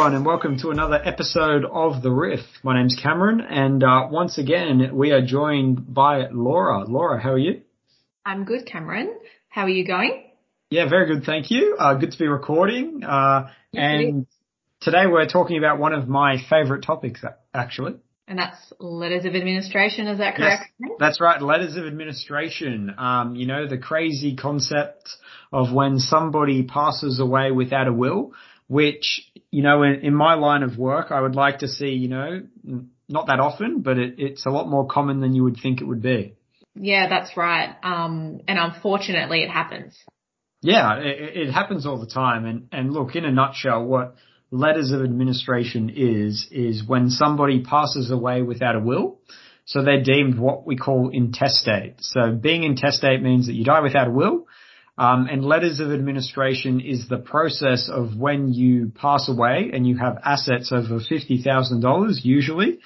Everyone and welcome to another episode of The Riff. My name's Cameron and uh, once again we are joined by Laura. Laura, how are you? I'm good, Cameron. How are you going? Yeah, very good, thank you. Uh, good to be recording. Uh, and today we're talking about one of my favourite topics actually. And that's letters of administration, is that correct? Yes, that's right, letters of administration. Um, you know, the crazy concept of when somebody passes away without a will which, you know, in, in my line of work, I would like to see, you know, not that often, but it, it's a lot more common than you would think it would be. Yeah, that's right. Um, and unfortunately it happens. Yeah, it, it happens all the time. And, and look, in a nutshell, what letters of administration is, is when somebody passes away without a will. So they're deemed what we call intestate. So being intestate means that you die without a will um, and letters of administration is the process of when you pass away and you have assets over $50,000 usually,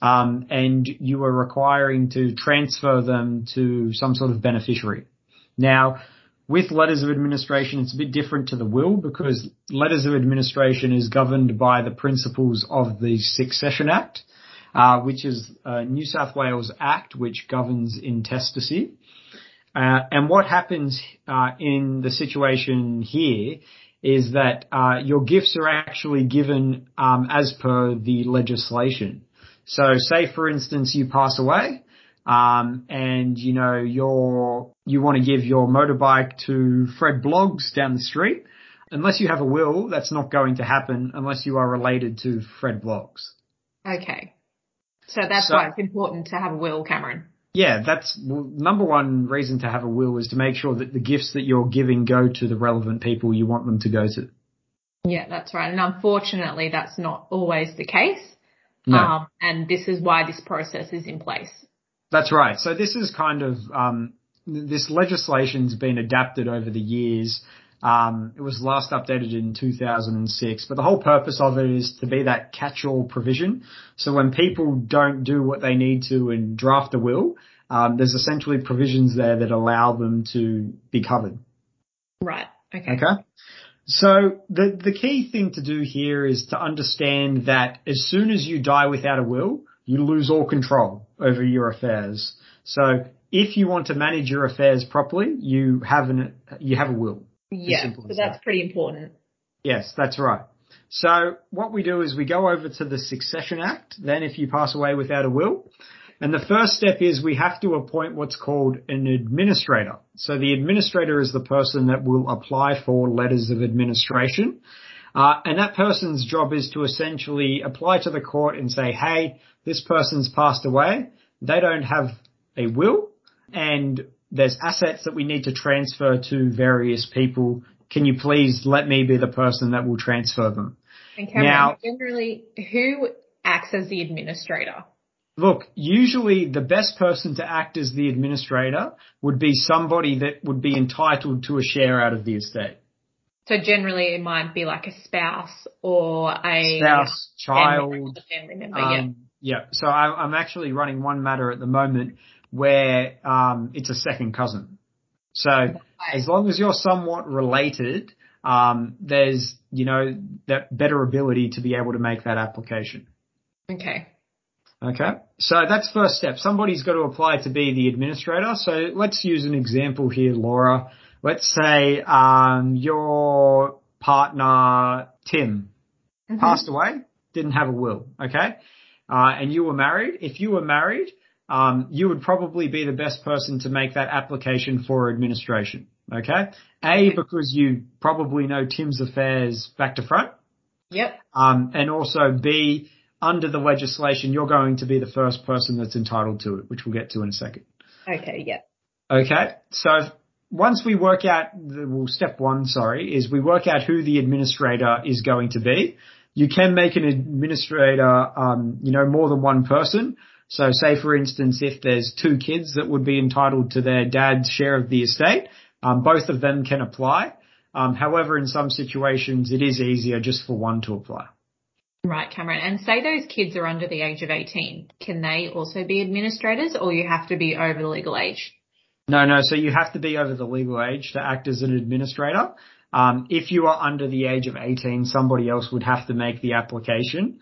um, and you are requiring to transfer them to some sort of beneficiary. Now, with letters of administration, it's a bit different to the will because letters of administration is governed by the principles of the Succession Act, uh, which is a New South Wales Act which governs intestacy. Uh, and what happens uh, in the situation here is that uh, your gifts are actually given um, as per the legislation. So, say for instance you pass away, um, and you know you're you want to give your motorbike to Fred Bloggs down the street. Unless you have a will, that's not going to happen unless you are related to Fred Bloggs. Okay. So that's so, why it's important to have a will, Cameron. Yeah, that's number one reason to have a will is to make sure that the gifts that you're giving go to the relevant people you want them to go to. Yeah, that's right. And unfortunately, that's not always the case. No. Um, and this is why this process is in place. That's right. So this is kind of, um, this legislation's been adapted over the years um, it was last updated in 2006, but the whole purpose of it is to be that catch-all provision. So when people don't do what they need to and draft a will, um, there's essentially provisions there that allow them to be covered. Right. Okay. Okay. So the the key thing to do here is to understand that as soon as you die without a will, you lose all control over your affairs. So if you want to manage your affairs properly, you have an you have a will. Yeah, so that's that. pretty important. Yes, that's right. So what we do is we go over to the Succession Act, then if you pass away without a will, and the first step is we have to appoint what's called an administrator. So the administrator is the person that will apply for letters of administration. Uh, and that person's job is to essentially apply to the court and say, hey, this person's passed away. They don't have a will and there's assets that we need to transfer to various people. Can you please let me be the person that will transfer them? And Cameron, now, generally, who acts as the administrator? Look, usually the best person to act as the administrator would be somebody that would be entitled to a share out of the estate. So generally it might be like a spouse or a spouse, child, family member. Um, yeah. yeah. So I, I'm actually running one matter at the moment where um, it's a second cousin. So as long as you're somewhat related, um, there's you know that better ability to be able to make that application. Okay. Okay. So that's first step. Somebody's got to apply to be the administrator. So let's use an example here, Laura. Let's say um, your partner Tim mm-hmm. passed away, didn't have a will. Okay. Uh, and you were married. If you were married, um, you would probably be the best person to make that application for administration. Okay. A, because you probably know Tim's affairs back to front. Yep. Um, and also B, under the legislation, you're going to be the first person that's entitled to it, which we'll get to in a second. Okay. Yep. Okay. So once we work out, the, well, step one, sorry, is we work out who the administrator is going to be. You can make an administrator, um, you know, more than one person. So say for instance, if there's two kids that would be entitled to their dad's share of the estate, um, both of them can apply. Um, however, in some situations, it is easier just for one to apply. Right, Cameron. And say those kids are under the age of 18. Can they also be administrators or you have to be over the legal age? No, no. So you have to be over the legal age to act as an administrator. Um, if you are under the age of 18, somebody else would have to make the application.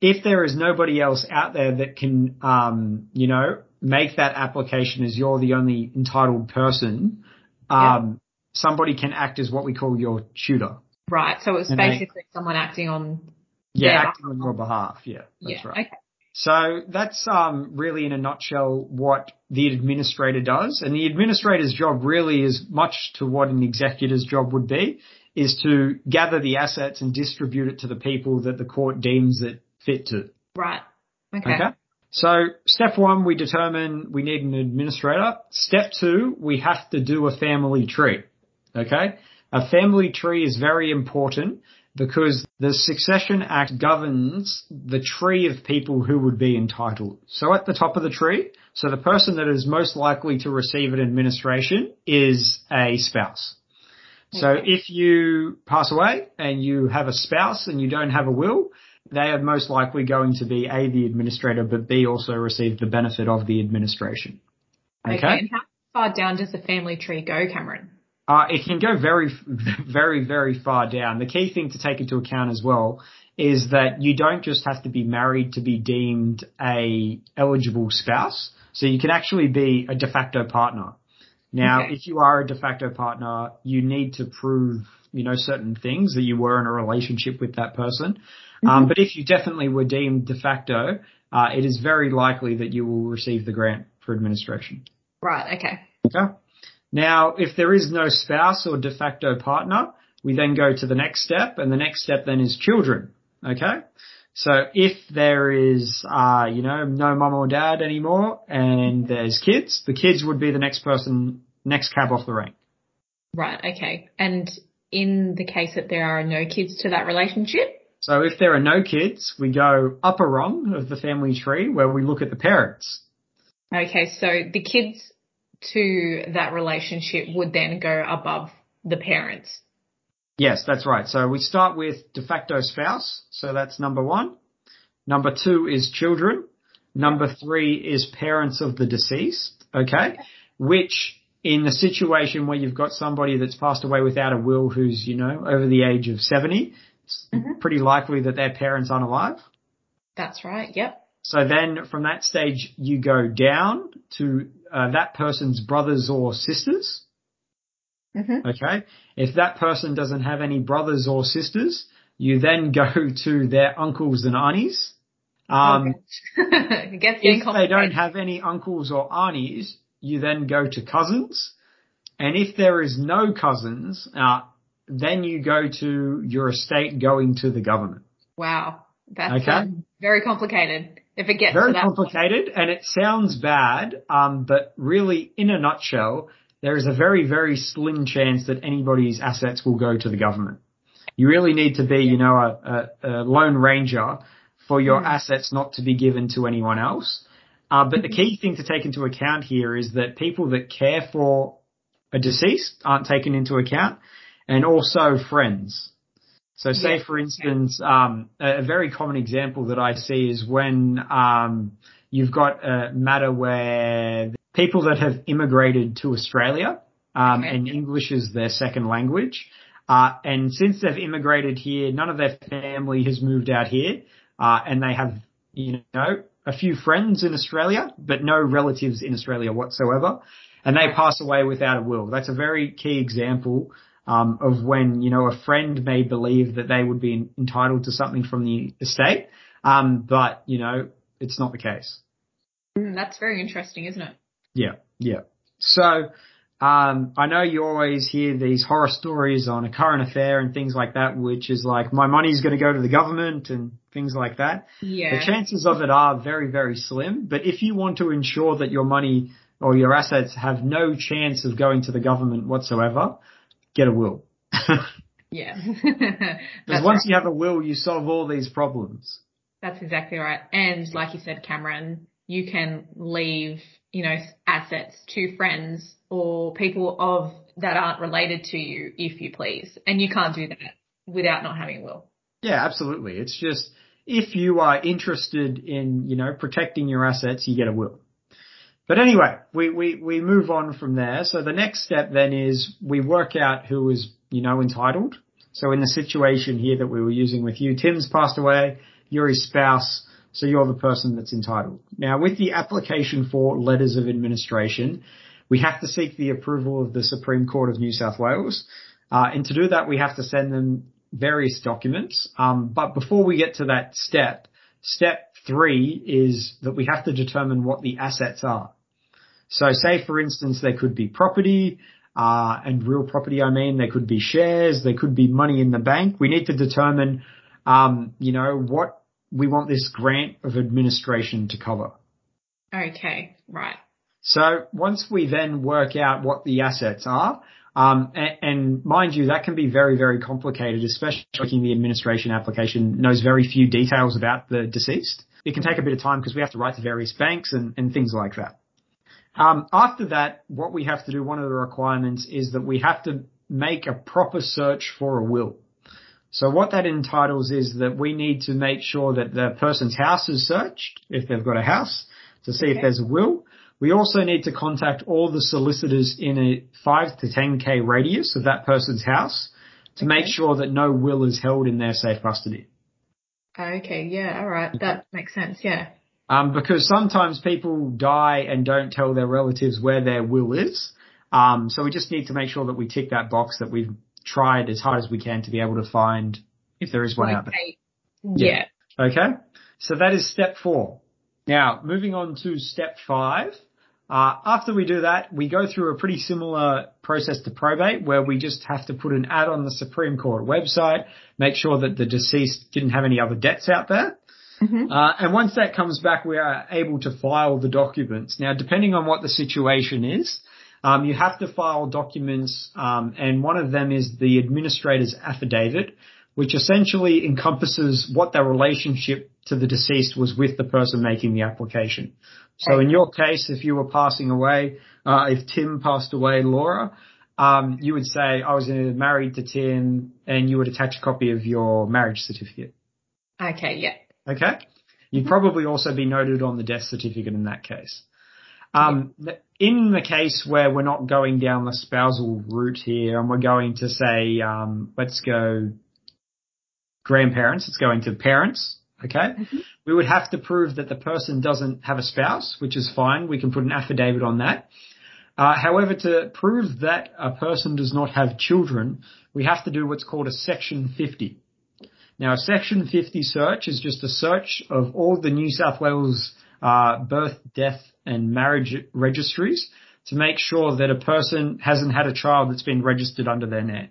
If there is nobody else out there that can, um, you know, make that application as you're the only entitled person, um, yeah. somebody can act as what we call your tutor. Right. So it's basically they, someone acting on. Yeah, acting behalf. on your behalf. Yeah, that's yeah, right. Okay. So that's um, really in a nutshell what the administrator does. And the administrator's job really is much to what an executor's job would be, is to gather the assets and distribute it to the people that the court deems it fit to. Right. Okay. okay? So step one, we determine we need an administrator. Step two, we have to do a family tree. Okay. A family tree is very important because the Succession Act governs the tree of people who would be entitled. So at the top of the tree, so the person that is most likely to receive an administration is a spouse. So if you pass away and you have a spouse and you don't have a will, they are most likely going to be A, the administrator, but B, also receive the benefit of the administration. Okay. okay. And how far down does the family tree go, Cameron? Uh, it can go very, very, very far down. The key thing to take into account as well is that you don't just have to be married to be deemed a eligible spouse. So you can actually be a de facto partner. Now, okay. if you are a de facto partner, you need to prove, you know, certain things that you were in a relationship with that person. Mm-hmm. Um, but if you definitely were deemed de facto, uh, it is very likely that you will receive the grant for administration. Right. Okay. Okay. Now, if there is no spouse or de facto partner, we then go to the next step, and the next step then is children. Okay? So if there is, uh, you know, no mum or dad anymore, and there's kids, the kids would be the next person, next cab off the rank. Right. Okay. And in the case that there are no kids to that relationship? So if there are no kids, we go up a rung of the family tree where we look at the parents. Okay. So the kids to that relationship would then go above the parents. Yes, that's right. So we start with de facto spouse. So that's number one. Number two is children. Number three is parents of the deceased. Okay. Which in the situation where you've got somebody that's passed away without a will who's, you know, over the age of 70, it's mm-hmm. pretty likely that their parents aren't alive. That's right. Yep. So then from that stage, you go down to uh, that person's brothers or sisters. Mm-hmm. Okay. If that person doesn't have any brothers or sisters, you then go to their uncles and aunties. Um, if they don't have any uncles or aunties, you then go to cousins. And if there is no cousins, uh, then you go to your estate going to the government. Wow. That's okay. um, very complicated. If it gets very complicated point. and it sounds bad, um, but really in a nutshell, there is a very, very slim chance that anybody's assets will go to the government. You really need to be, you know, a, a, a lone ranger for your mm. assets not to be given to anyone else. Uh, but the key thing to take into account here is that people that care for a deceased aren't taken into account and also friends. So say yes. for instance, um, a very common example that I see is when, um, you've got a matter where people that have immigrated to Australia, um, okay. and English is their second language, uh, and since they've immigrated here, none of their family has moved out here, uh, and they have, you know, a few friends in Australia, but no relatives in Australia whatsoever, and they pass away without a will. That's a very key example um, of when you know a friend may believe that they would be entitled to something from the estate, um, but you know it's not the case. Mm, that's very interesting, isn't it? Yeah, yeah. So um, I know you always hear these horror stories on a current affair and things like that, which is like my money's going to go to the government and things like that. Yeah. The chances of it are very, very slim. But if you want to ensure that your money or your assets have no chance of going to the government whatsoever, get a will. yeah. Because once right. you have a will, you solve all these problems. That's exactly right. And like you said, Cameron, you can leave, you know, assets to friends or people of that aren't related to you if you please. And you can't do that without not having a will. Yeah, absolutely. It's just if you are interested in, you know, protecting your assets, you get a will. But anyway, we, we, we move on from there. So the next step then is we work out who is, you know, entitled. So in the situation here that we were using with you, Tim's passed away, you're his spouse, so you're the person that's entitled. Now with the application for letters of administration, we have to seek the approval of the Supreme Court of New South Wales. Uh, and to do that, we have to send them various documents. Um, but before we get to that step, step three is that we have to determine what the assets are. So say for instance, there could be property, uh, and real property, I mean, there could be shares, there could be money in the bank. We need to determine, um, you know, what we want this grant of administration to cover. Okay, right. So once we then work out what the assets are, um, and, and, mind you, that can be very, very complicated, especially making the administration application knows very few details about the deceased. It can take a bit of time because we have to write to various banks and, and things like that. Um, after that, what we have to do, one of the requirements is that we have to make a proper search for a will. So what that entitles is that we need to make sure that the person's house is searched, if they've got a house, to see okay. if there's a will. We also need to contact all the solicitors in a 5 to 10k radius of that person's house to okay. make sure that no will is held in their safe custody. Okay, yeah, alright, that makes sense, yeah. Um, because sometimes people die and don't tell their relatives where their will is. Um, so we just need to make sure that we tick that box that we've tried as hard as we can to be able to find if there is one okay. out there. Yeah. yeah. Okay. So that is step four. Now, moving on to step five. Uh, after we do that, we go through a pretty similar process to probate where we just have to put an ad on the Supreme Court website, make sure that the deceased didn't have any other debts out there. Mm-hmm. Uh, and once that comes back, we are able to file the documents. Now, depending on what the situation is, um, you have to file documents, um, and one of them is the administrator's affidavit, which essentially encompasses what their relationship to the deceased was with the person making the application. So in your case, if you were passing away, uh, if Tim passed away, Laura, um, you would say, I was married to Tim, and you would attach a copy of your marriage certificate. Okay, yeah. Okay? You'd mm-hmm. probably also be noted on the death certificate in that case. Um, in the case where we're not going down the spousal route here and we're going to say, um, let's go grandparents, it's going to parents, okay? Mm-hmm. We would have to prove that the person doesn't have a spouse, which is fine. We can put an affidavit on that. Uh, however, to prove that a person does not have children, we have to do what's called a Section 50. Now, a Section 50 search is just a search of all the New South Wales uh, birth, death, and marriage registries to make sure that a person hasn't had a child that's been registered under their name.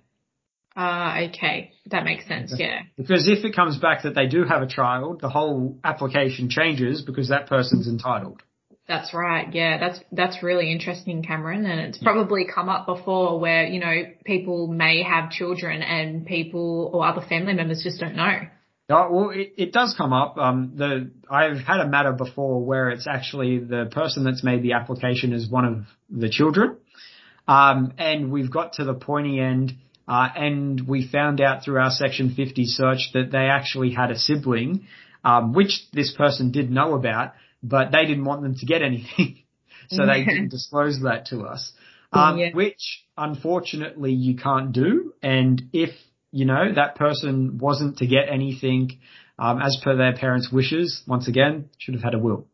Ah, uh, okay. That makes sense, yeah. Because if it comes back that they do have a child, the whole application changes because that person's entitled. That's right. Yeah, that's that's really interesting, Cameron, and it's probably come up before where you know people may have children and people or other family members just don't know. Oh, well, it, it does come up. Um, the I've had a matter before where it's actually the person that's made the application is one of the children, um, and we've got to the pointy end, uh, and we found out through our Section 50 search that they actually had a sibling, um, which this person did know about but they didn't want them to get anything. so they didn't disclose that to us. Um, yeah. which unfortunately you can't do. And if, you know, that person wasn't to get anything, um, as per their parents' wishes, once again, should have had a will.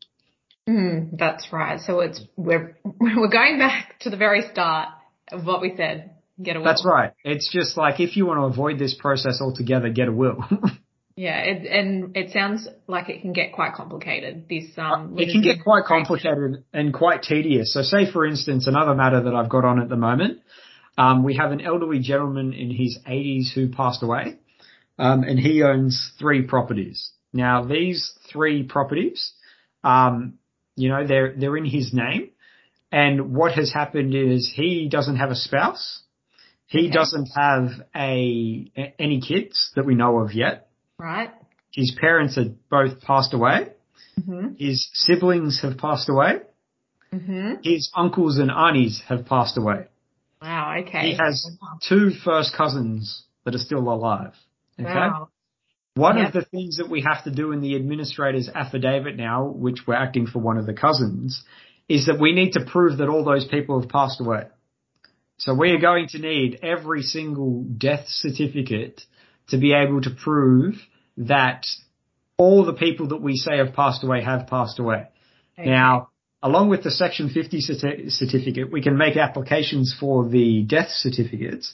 Mm, that's right. So it's, we're, we're going back to the very start of what we said. Get a will. That's right. It's just like if you want to avoid this process altogether, get a will. Yeah, it, and it sounds like it can get quite complicated. This um, it can get quite complicated and quite tedious. So, say for instance, another matter that I've got on at the moment, um, we have an elderly gentleman in his 80s who passed away, um, and he owns three properties. Now, these three properties, um, you know, they're they're in his name, and what has happened is he doesn't have a spouse. He okay. doesn't have a any kids that we know of yet. Right. His parents had both passed away. Mm-hmm. His siblings have passed away. Mm-hmm. His uncles and aunties have passed away. Wow, okay. He has two first cousins that are still alive. Okay? Wow. One yep. of the things that we have to do in the administrator's affidavit now, which we're acting for one of the cousins, is that we need to prove that all those people have passed away. So we are going to need every single death certificate to be able to prove that all the people that we say have passed away have passed away. Okay. Now, along with the Section 50 certificate, we can make applications for the death certificates,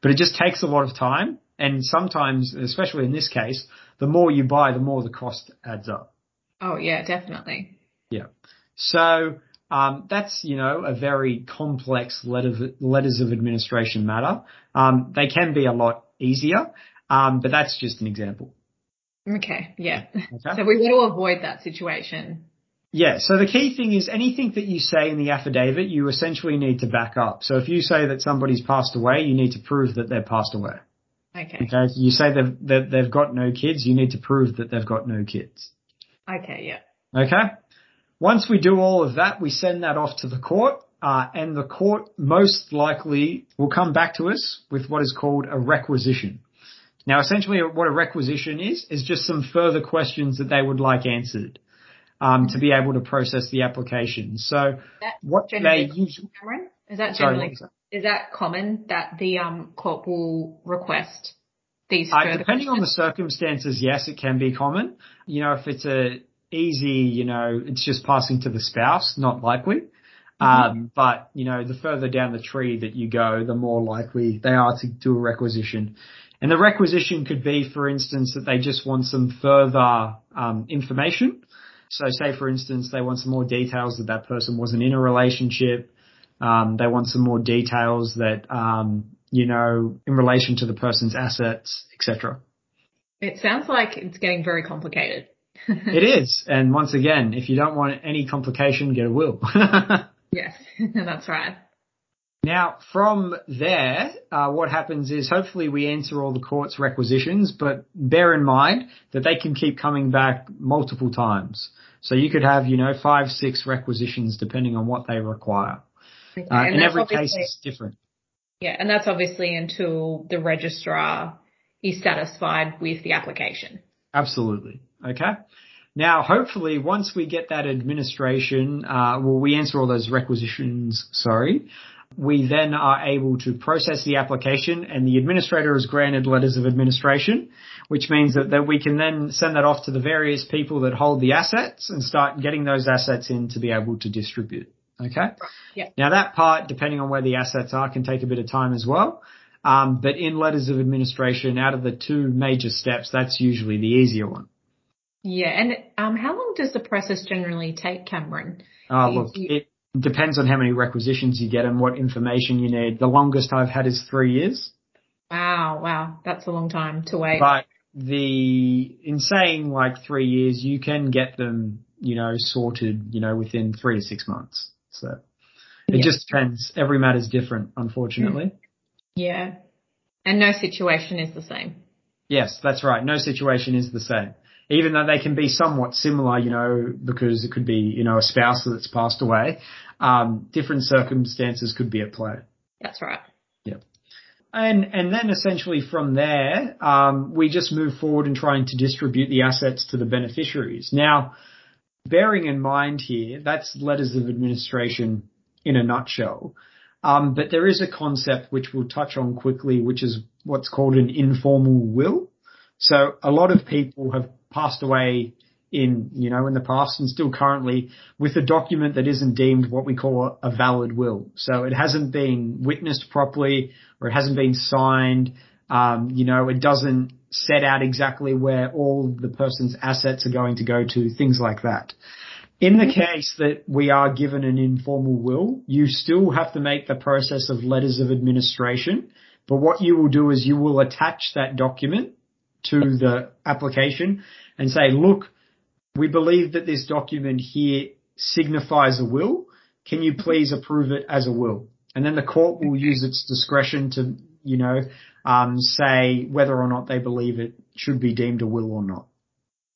but it just takes a lot of time. And sometimes, especially in this case, the more you buy, the more the cost adds up. Oh yeah, definitely. Yeah. So, um, that's, you know, a very complex letter, letters of administration matter. Um, they can be a lot easier, um, but that's just an example. Okay. Yeah. Okay. So we want to avoid that situation. Yeah. So the key thing is anything that you say in the affidavit, you essentially need to back up. So if you say that somebody's passed away, you need to prove that they've passed away. Okay. Okay. You say they've, that they've got no kids, you need to prove that they've got no kids. Okay. Yeah. Okay. Once we do all of that, we send that off to the court. Uh, and the court most likely will come back to us with what is called a requisition. Now, essentially, what a requisition is is just some further questions that they would like answered um, to be able to process the application. So, what they usually Cameron? is that generally sorry, is that common that the um, court will request these? Uh, depending on the circumstances, yes, it can be common. You know, if it's a easy, you know, it's just passing to the spouse, not likely. Mm-hmm. Um, but you know, the further down the tree that you go, the more likely they are to do a requisition. And the requisition could be, for instance, that they just want some further um, information. So, say for instance, they want some more details that that person wasn't in a relationship. Um, they want some more details that um, you know in relation to the person's assets, etc. It sounds like it's getting very complicated it is. And once again, if you don't want any complication, get a will. yes, that's right. Now, from there, uh, what happens is hopefully we answer all the court's requisitions, but bear in mind that they can keep coming back multiple times. So you could have, you know, five, six requisitions depending on what they require. Okay. Uh, and, and every case is different. Yeah, and that's obviously until the registrar is satisfied with the application. Absolutely. Okay. Now, hopefully, once we get that administration, uh, well, we answer all those requisitions, sorry, we then are able to process the application and the administrator is granted letters of administration, which means that, that we can then send that off to the various people that hold the assets and start getting those assets in to be able to distribute. Okay? Yeah. Now that part, depending on where the assets are, can take a bit of time as well. Um, but in letters of administration, out of the two major steps, that's usually the easier one. Yeah, and um, how long does the process generally take, Cameron? Oh, look, it depends on how many requisitions you get and what information you need. The longest I've had is three years. Wow, wow, that's a long time to wait. But the in saying like three years, you can get them, you know, sorted, you know, within three to six months. So it yeah. just depends. Every matter's different, unfortunately. Yeah, and no situation is the same. Yes, that's right. No situation is the same even though they can be somewhat similar, you know, because it could be, you know, a spouse that's passed away, um, different circumstances could be at play. That's right. Yeah. And, and then essentially from there, um, we just move forward in trying to distribute the assets to the beneficiaries. Now, bearing in mind here, that's letters of administration in a nutshell. Um, but there is a concept which we'll touch on quickly, which is what's called an informal will. So a lot of people have passed away in, you know, in the past and still currently with a document that isn't deemed what we call a, valid will. So it hasn't been witnessed properly or it hasn't been signed. Um, you know, it doesn't set out exactly where all the person's assets are going to go to, things like that. In the case that we are given an informal will, you still have to make the process of letters of administration. But what you will do is you will attach that document to the application and say, look, we believe that this document here signifies a will. Can you please approve it as a will? And then the court will use its discretion to, you know, um, say whether or not they believe it should be deemed a will or not.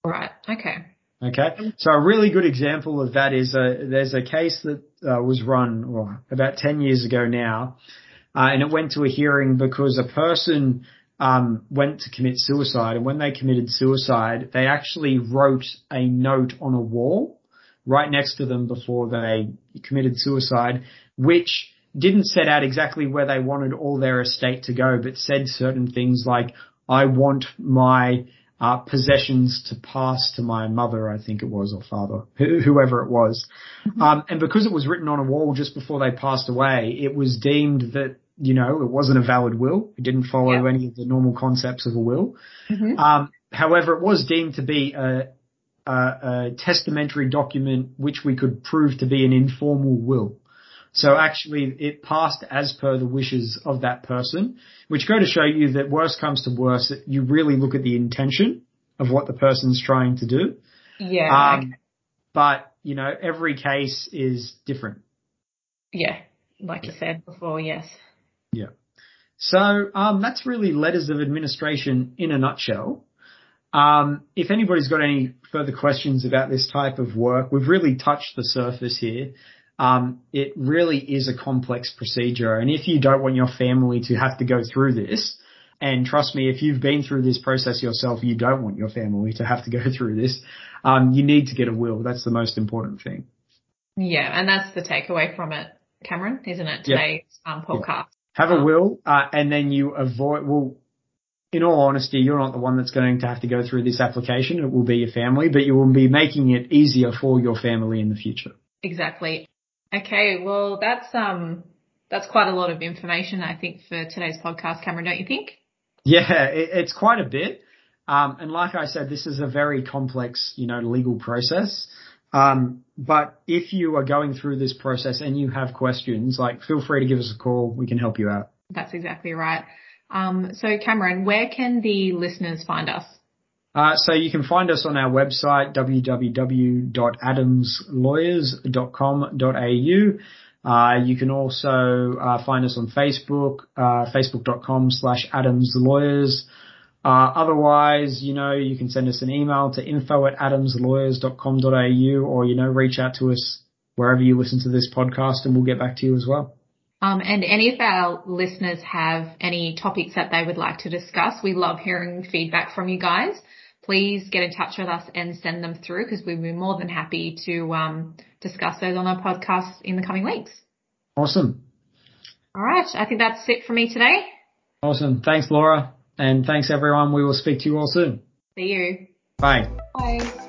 Right. Okay. Okay. So a really good example of that is a, there's a case that uh, was run well, about 10 years ago now, uh, and it went to a hearing because a person um, went to commit suicide, and when they committed suicide, they actually wrote a note on a wall right next to them before they committed suicide, which didn't set out exactly where they wanted all their estate to go, but said certain things like, I want my uh, possessions to pass to my mother, I think it was, or father, whoever it was. Mm-hmm. Um, and because it was written on a wall just before they passed away, it was deemed that, you know, it wasn't a valid will. It didn't follow yeah. any of the normal concepts of a will. Mm-hmm. Um, however, it was deemed to be a, a, a testamentary document which we could prove to be an informal will. So actually it passed as per the wishes of that person, which go to show you that worst comes to worst, you really look at the intention of what the person's trying to do. Yeah. Um, but, you know, every case is different. Yeah. Like you said before, yes. Yeah. So, um, that's really letters of administration in a nutshell. Um, if anybody's got any further questions about this type of work, we've really touched the surface here um, it really is a complex procedure. And if you don't want your family to have to go through this, and trust me, if you've been through this process yourself, you don't want your family to have to go through this. Um, you need to get a will. That's the most important thing. Yeah, and that's the takeaway from it, Cameron, isn't it? Today's yeah. um, podcast. Have a will, uh, and then you avoid. Well, in all honesty, you're not the one that's going to have to go through this application. It will be your family, but you will be making it easier for your family in the future. Exactly. Okay, well that's um that's quite a lot of information I think for today's podcast, Cameron, don't you think? Yeah, it, it's quite a bit. Um, and like I said, this is a very complex, you know, legal process. Um, but if you are going through this process and you have questions, like feel free to give us a call. We can help you out. That's exactly right. Um, so Cameron, where can the listeners find us? Uh, so you can find us on our website, www.adamslawyers.com.au. Uh, you can also uh, find us on Facebook, uh, facebook.com slash adamslawyers. Uh, otherwise, you know, you can send us an email to info at adamslawyers.com.au or, you know, reach out to us wherever you listen to this podcast and we'll get back to you as well. Um, and any of our listeners have any topics that they would like to discuss, we love hearing feedback from you guys please get in touch with us and send them through because we'd be more than happy to um, discuss those on our podcast in the coming weeks. Awesome. All right. I think that's it for me today. Awesome. Thanks, Laura. And thanks, everyone. We will speak to you all soon. See you. Bye. Bye.